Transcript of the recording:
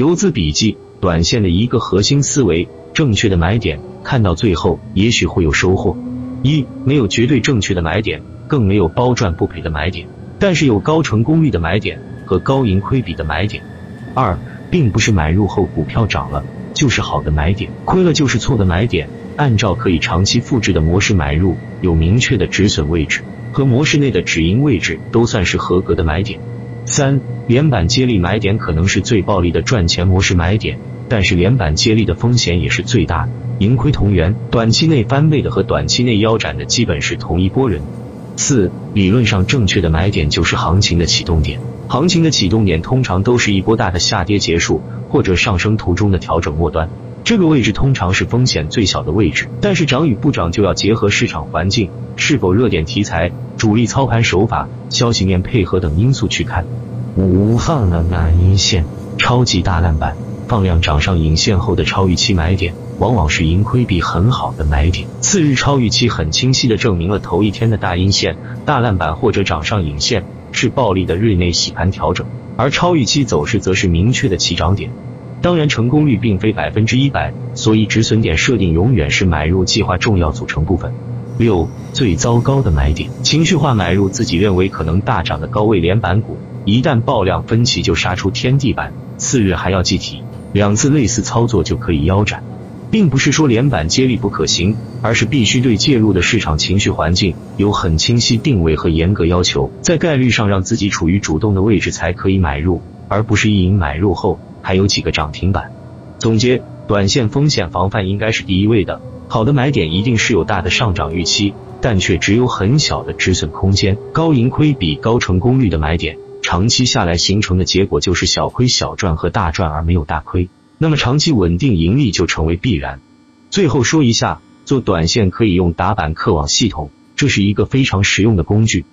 游资笔记，短线的一个核心思维，正确的买点，看到最后也许会有收获。一，没有绝对正确的买点，更没有包赚不赔的买点，但是有高成功率的买点和高盈亏比的买点。二，并不是买入后股票涨了就是好的买点，亏了就是错的买点。按照可以长期复制的模式买入，有明确的止损位置和模式内的止盈位置，都算是合格的买点。三，连板接力买点可能是最暴利的赚钱模式买点，但是连板接力的风险也是最大的，盈亏同源，短期内翻倍的和短期内腰斩的基本是同一波人。四，理论上正确的买点就是行情的启动点，行情的启动点通常都是一波大的下跌结束或者上升途中的调整末端。这个位置通常是风险最小的位置，但是涨与不涨就要结合市场环境、是否热点题材、主力操盘手法、消息面配合等因素去看。五放了蓝阴线，超级大烂板，放量涨上影线后的超预期买点，往往是盈亏比很好的买点。次日超预期很清晰的证明了头一天的大阴线、大烂板或者涨上影线是暴力的日内洗盘调整，而超预期走势则是明确的起涨点。当然，成功率并非百分之一百，所以止损点设定永远是买入计划重要组成部分。六，最糟糕的买点，情绪化买入自己认为可能大涨的高位连板股，一旦爆量分歧就杀出天地板，次日还要计提，两次类似操作就可以腰斩。并不是说连板接力不可行，而是必须对介入的市场情绪环境有很清晰定位和严格要求，在概率上让自己处于主动的位置才可以买入，而不是一赢买入后。还有几个涨停板。总结：短线风险防范应该是第一位的。好的买点一定是有大的上涨预期，但却只有很小的止损空间。高盈亏比、高成功率的买点，长期下来形成的结果就是小亏小赚和大赚而没有大亏。那么长期稳定盈利就成为必然。最后说一下，做短线可以用打板客网系统，这是一个非常实用的工具。